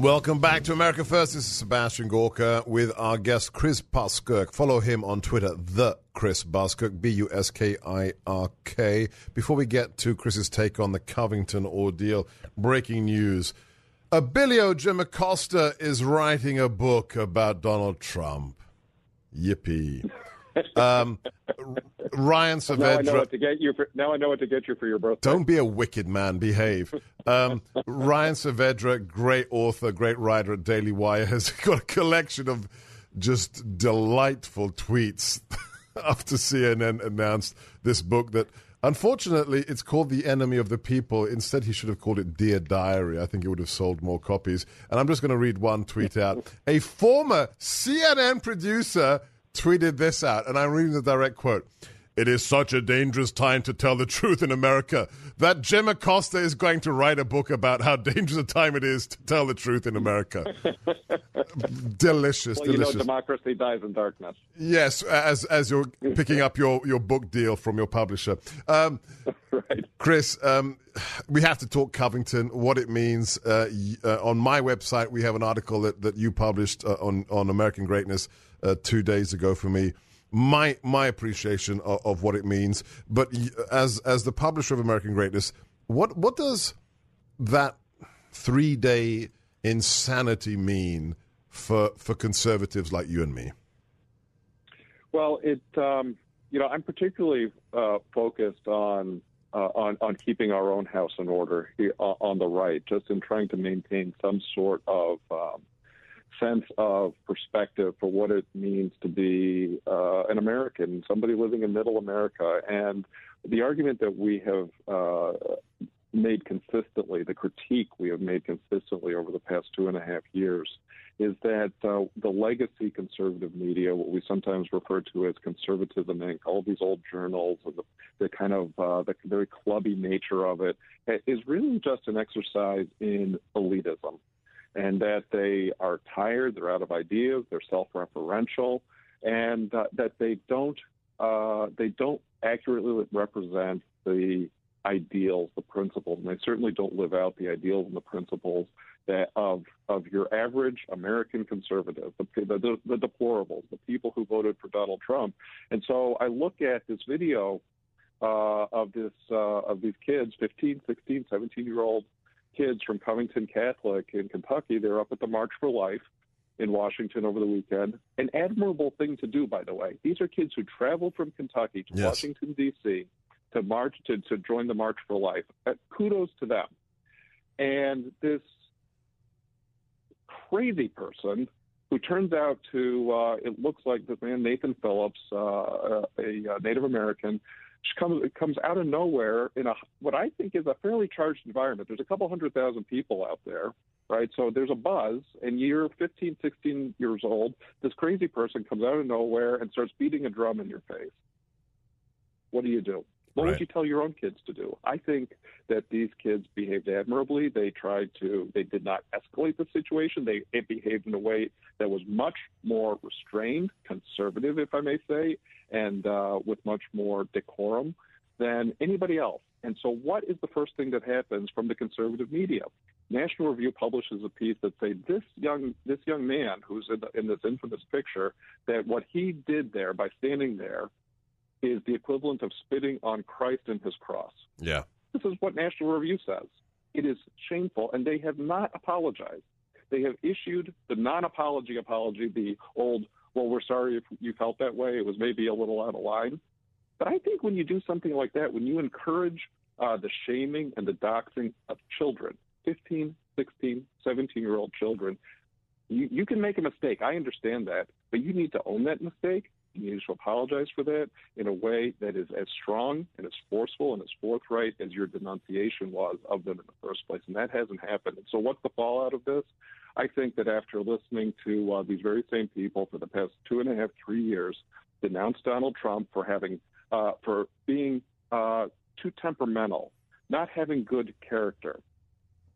Welcome back to America First. This is Sebastian Gorka with our guest Chris Buskirk. Follow him on Twitter, the Chris Buskirk, B U S K I R K. Before we get to Chris's take on the Covington ordeal, breaking news. Abilio Jim Acosta is writing a book about Donald Trump. Yippee. Um, Ryan Saavedra. Now I know what to get you. For, now I know what to get you for your birthday. Don't be a wicked man. Behave. Um, Ryan Saavedra, great author, great writer at Daily Wire, has got a collection of just delightful tweets after CNN announced this book that. Unfortunately, it's called The Enemy of the People. Instead, he should have called it Dear Diary. I think it would have sold more copies. And I'm just going to read one tweet out. A former CNN producer tweeted this out, and I'm reading the direct quote. It is such a dangerous time to tell the truth in America that Jim Acosta is going to write a book about how dangerous a time it is to tell the truth in America. delicious, well, delicious. You know, democracy dies in darkness. Yes, as as you're picking up your, your book deal from your publisher. Um, right. Chris, um, we have to talk Covington, what it means. Uh, uh, on my website, we have an article that, that you published uh, on, on American Greatness uh, two days ago for me my my appreciation of, of, what it means. But as as the publisher of American Greatness, what what does that three day insanity mean for for conservatives like you and me? Well, it um, you know I'm particularly uh, focused on. Uh, on on keeping our own house in order uh, on the right, just in trying to maintain some sort of um, sense of perspective for what it means to be uh, an American, somebody living in middle America. And the argument that we have uh, made consistently, the critique we have made consistently over the past two and a half years, is that uh, the legacy conservative media, what we sometimes refer to as conservatism Inc., all these old journals and the, the kind of uh, the very clubby nature of it, is really just an exercise in elitism and that they are tired, they're out of ideas, they're self-referential, and uh, that they don't uh, they don't accurately represent the ideals, the principles, and they certainly don't live out the ideals and the principles that of of your average American conservative, the, the, the deplorables, the people who voted for Donald Trump. And so I look at this video uh, of this uh, of these kids, 15, 16, 17 year old kids from Covington Catholic in Kentucky. They're up at the March for Life in Washington over the weekend. An admirable thing to do, by the way. These are kids who travel from Kentucky to yes. Washington, D.C. to march to, to join the March for Life. Uh, kudos to them. And this crazy person who turns out to, uh, it looks like this man, Nathan Phillips, uh, a, a Native American, she comes it comes out of nowhere in a what I think is a fairly charged environment. There's a couple hundred thousand people out there, right? So there's a buzz, and you're 15, 16 years old. This crazy person comes out of nowhere and starts beating a drum in your face. What do you do? What right. would you tell your own kids to do? I think that these kids behaved admirably. They tried to, they did not escalate the situation. They behaved in a way that was much more restrained, conservative, if I may say, and uh, with much more decorum than anybody else. And so, what is the first thing that happens from the conservative media? National Review publishes a piece that say this young this young man who's in, the, in this infamous picture that what he did there by standing there is the equivalent of spitting on Christ and his cross. Yeah. This is what National Review says. It is shameful, and they have not apologized. They have issued the non apology apology, the old well, we're sorry if you felt that way. It was maybe a little out of line. But I think when you do something like that, when you encourage uh, the shaming and the doxing of children, 15, 16, 17 year old children, you, you can make a mistake. I understand that. But you need to own that mistake. You need to apologize for that in a way that is as strong and as forceful and as forthright as your denunciation was of them in the first place. And that hasn't happened. And so, what's the fallout of this? I think that after listening to uh, these very same people for the past two and a half, three years denounce Donald Trump for having, uh, for being uh, too temperamental, not having good character,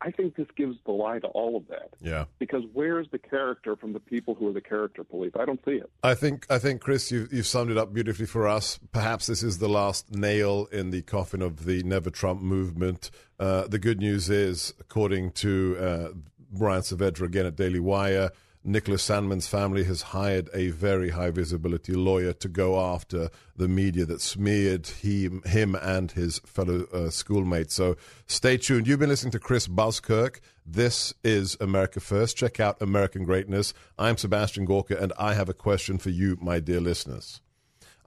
I think this gives the lie to all of that. Yeah. Because where's the character from the people who are the character police? I don't see it. I think, I think, Chris, you've, you've summed it up beautifully for us. Perhaps this is the last nail in the coffin of the Never Trump movement. Uh, the good news is, according to uh, Brian Saavedra again at Daily Wire, Nicholas Sandmann's family has hired a very high visibility lawyer to go after the media that smeared him, him and his fellow uh, schoolmates. So stay tuned. You've been listening to Chris Buskirk. This is America First. Check out American Greatness. I'm Sebastian Gorka, and I have a question for you, my dear listeners.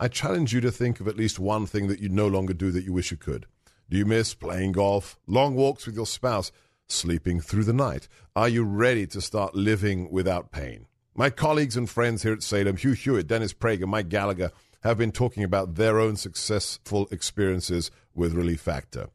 I challenge you to think of at least one thing that you no longer do that you wish you could. Do you miss playing golf, long walks with your spouse? Sleeping through the night? Are you ready to start living without pain? My colleagues and friends here at Salem, Hugh Hewitt, Dennis Prager, Mike Gallagher, have been talking about their own successful experiences with Relief Factor.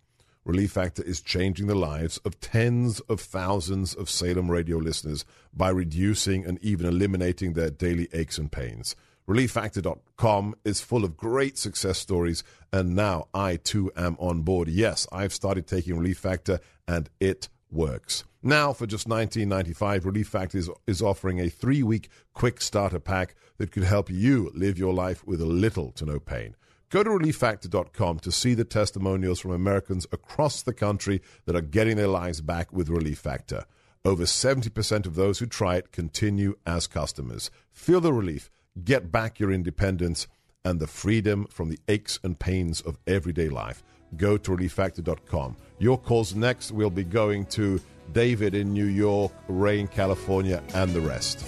Relief Factor is changing the lives of tens of thousands of Salem radio listeners by reducing and even eliminating their daily aches and pains. ReliefFactor.com is full of great success stories, and now I too am on board. Yes, I've started taking Relief Factor, and it works. Now, for just $19.95, Relief Factor is, is offering a three week quick starter pack that could help you live your life with little to no pain. Go to relieffactor.com to see the testimonials from Americans across the country that are getting their lives back with Relief Factor. Over 70% of those who try it continue as customers. Feel the relief, get back your independence and the freedom from the aches and pains of everyday life go to relieffactor.com. Your calls next. We'll be going to David in New York, Ray in California, and the rest.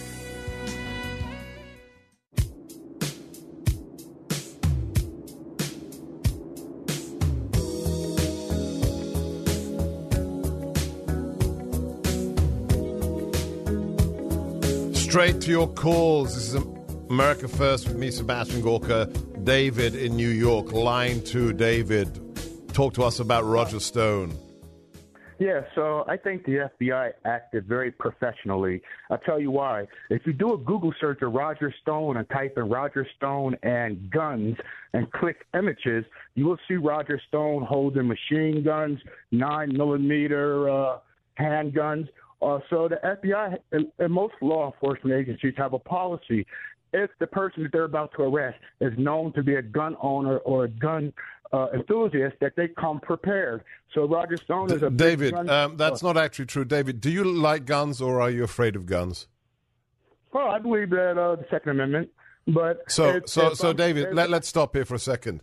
Straight to your calls. This is America First with me, Sebastian Gorka. David in New York, line two. David, talk to us about Roger Stone. Yeah, so I think the FBI acted very professionally. I'll tell you why. If you do a Google search of Roger Stone and type in Roger Stone and guns and click images, you will see Roger Stone holding machine guns, nine millimeter uh, handguns. Uh, so the FBI and, and most law enforcement agencies have a policy. If the person that they're about to arrest is known to be a gun owner or a gun uh, enthusiasts that they come prepared. So Roger Stone is a David. Um, that's not actually true, David. Do you like guns or are you afraid of guns? Well, I believe that uh, the Second Amendment, but so so so um, David, let, let's stop here for a second.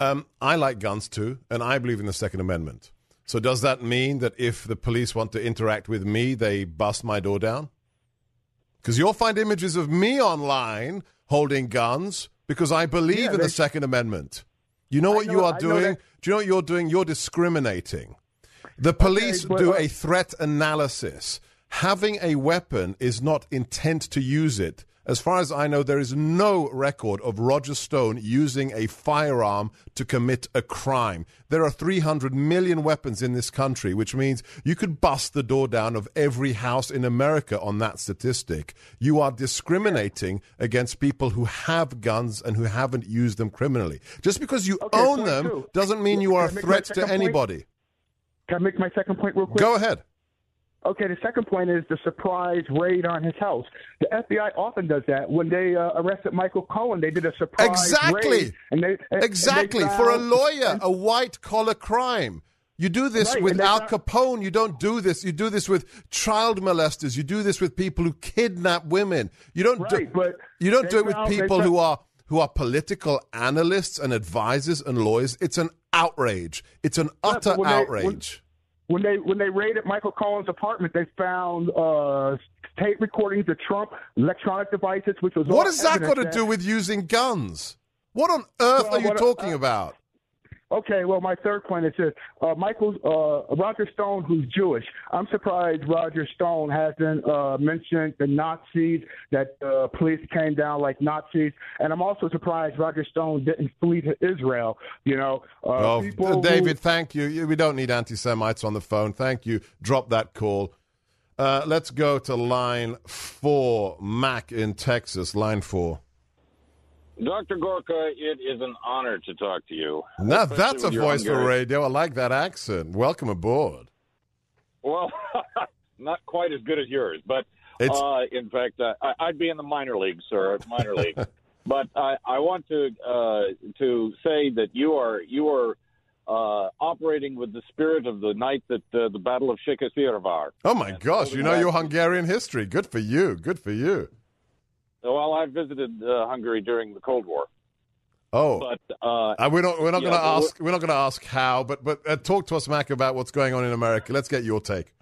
Um, I like guns too, and I believe in the Second Amendment. So does that mean that if the police want to interact with me, they bust my door down? Because you'll find images of me online holding guns because I believe Yeah, in the Second Amendment. You know what know- you are I doing? Do you know what you're doing? You're discriminating. The police but- do a threat analysis. Having a weapon is not intent to use it. As far as I know, there is no record of Roger Stone using a firearm to commit a crime. There are 300 million weapons in this country, which means you could bust the door down of every house in America on that statistic. You are discriminating against people who have guns and who haven't used them criminally. Just because you Okay, own them two. doesn't mean you are a threat to point? anybody. Can I make my second point real quick? Go ahead. Okay, the second point is the surprise raid on his house. The FBI often does that. When they uh, arrested Michael Cohen, they did a surprise Exactly. raid. And they, and- and they Exactly. For a lawyer, a white collar crime. You do this Right, with Al Capone. You don't do this. You do this with child molesters. You do this with people who kidnap women. You don't Right, do. but you don't do it with people who are who are political analysts and advisors and lawyers. It's an outrage. It's an utter but when they- when- outrage. When they when they raided Michael Cohen's apartment, they found uh, tape recordings of Trump, electronic devices, which was what has that got to do with using guns? What on earth Well, are you talking uh, about? Okay, well, my third point is this: uh, Michael uh, Roger Stone, who's Jewish. I'm surprised Roger Stone hasn't uh, mentioned the Nazis that uh, police came down like Nazis, and I'm also surprised Roger Stone didn't flee to Israel. You know, uh, Oh, people D- who- David, thank you. You- We don't need anti Semites on the phone. Thank you. Drop that call. Uh, let's go to line four, Mac in Texas. Line four. Dr. Gorka, it is an honor to talk to you. Now, that's a voice for radio. I like that accent. Welcome aboard. Well, not quite as good as yours, but It's- uh, in fact, uh, I, I'd be in the minor league, sir, minor league. But I, I want to uh, to say that you are you are uh, operating with the spirit of the knight that uh, the Battle of Szigetvár. Oh, my And gosh. You know your Hungarian history. Good for you. Good for you. Well, I visited uh, Hungary during the Cold War, Oh. but uh, Uh, we're not. We're not Yeah, going to ask. We're not going to ask how. But but uh, talk to us, Mac, about what's going on in America. Let's get your take.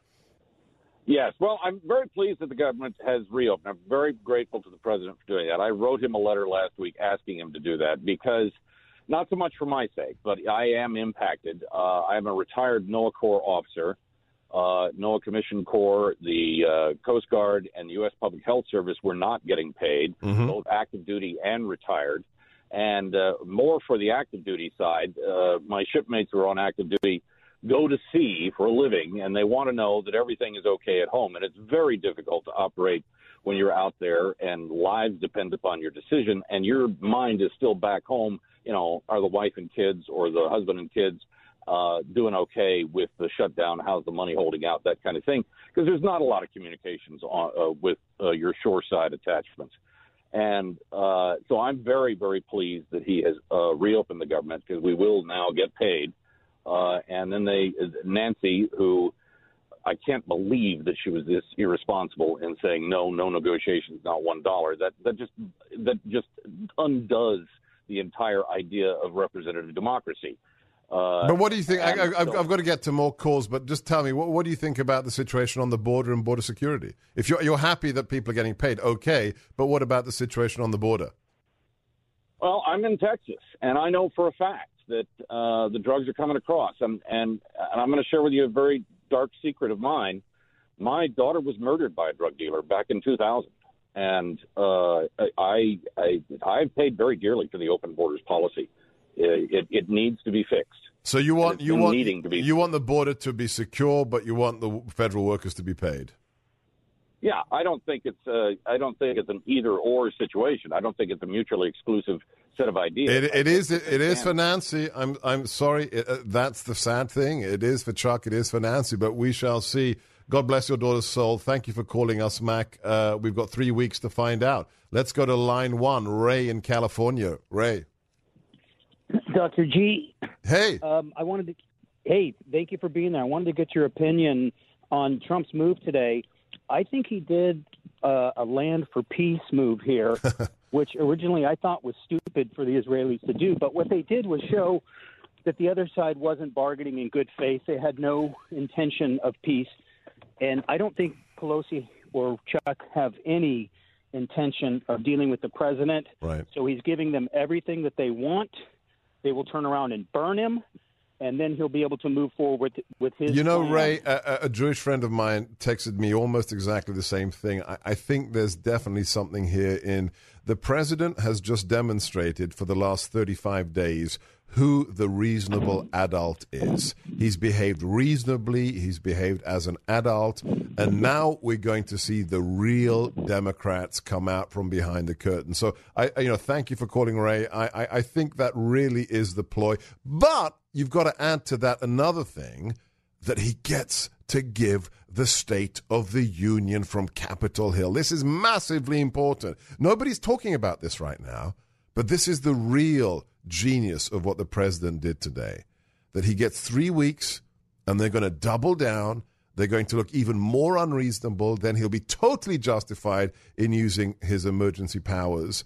Yes. Well, I'm very pleased that the government has reopened. I'm very grateful to the president for doing that. I wrote him a letter last week asking him to do that because, not so much for my sake, but I am impacted. Uh, I am a retired NOAA Corps officer. Uh, NOAA Commission Corps, the uh, Coast Guard, and the U.S. Public Health Service were not getting paid, both active duty and retired. And uh, more for the active duty side, uh, my shipmates who are on active duty go to sea for a living and they want to know that everything is okay at home. And it's very difficult to operate when you're out there and lives depend upon your decision and your mind is still back home. You know, are the wife and kids or the husband and kids uh, doing okay with the shutdown? How's the money holding out? That kind of thing. Because there's not a lot of communications on, uh, with uh, your shoreside attachments. And uh, so I'm very, very pleased that he has uh, reopened the government because we will now get paid. Uh, and then they, Nancy, who I can't believe that she was this irresponsible in saying no, no negotiations, not one dollar. That that just that just undoes the entire idea of representative democracy. Uh, But what do you think? I, and I, I've, so- I've got to get to more calls, but just tell me what, what do you think about the situation on the border and border security? If you're you're happy that people are getting paid, okay, but what about the situation on the border? Well, I'm in Texas, and I know for a fact that uh, the drugs are coming across. And, and, and I'm going to share with you a very dark secret of mine. My daughter was murdered by a drug dealer back in 2000. And uh, I, I, I've paid very dearly for the open borders policy. It, it, it needs to be fixed. So you want you want needing to be- you want the border to be secure, but you want the federal workers to be paid. Yeah, I don't think it's uh, I don't think it's an either or situation. I don't think it's a mutually exclusive set of ideas. It, it is it they is for Nancy. I'm I'm sorry. It, uh, that's the sad thing. It is for Chuck. It is for Nancy. But we shall see. God bless your daughter's soul. Thank you for calling us, Mac. Uh, we've got three weeks to find out. Let's go to line one. Ray in California. Ray. Dr. G, Hey. um, I wanted to. Hey, thank you for being there. I wanted to get your opinion on Trump's move today. I think he did uh, a land for peace move here, which originally I thought was stupid for the Israelis to do. But what they did was show that the other side wasn't bargaining in good faith. They had no intention of peace. And I don't think Pelosi or Chuck have any intention of dealing with the president. Right. So he's giving them everything that they want. They will turn around and burn him, and then he'll be able to move forward with his. You know, plan. Ray, a, a- Jewish friend of mine texted me almost exactly the same thing. I, I think there's definitely something here in the president has just demonstrated for the last 35 days who the reasonable adult is. He's behaved reasonably, he's behaved as an adult, and now we're going to see the real Democrats come out from behind the curtain. So, I, you know, thank you for calling, Ray. I, I, I think that really is the ploy. But you've got to add to that another thing that he gets to give the State of the Union from Capitol Hill. This is massively important. Nobody's talking about this right now, but this is the real genius of what the president did today. That he gets three weeks and they're going to double down. They're going to look even more unreasonable. Then he'll be totally justified in using his emergency powers.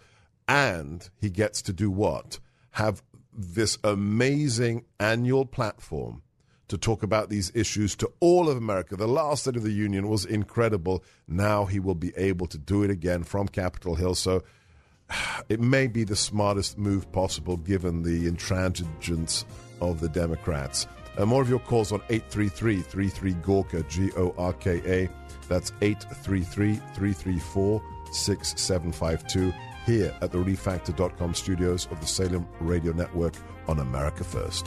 And he gets to do what? Have this amazing annual platform to talk about these issues to all of America. The last State of the Union was incredible. Now he will be able to do it again from Capitol Hill. So it may be the smartest move possible given the intransigence of the Democrats. Uh, more of your calls on 833 33 Gorka, G O R K A. That's 833 334 6752 here at the ReliefFactor.com studios of the Salem Radio Network on America First.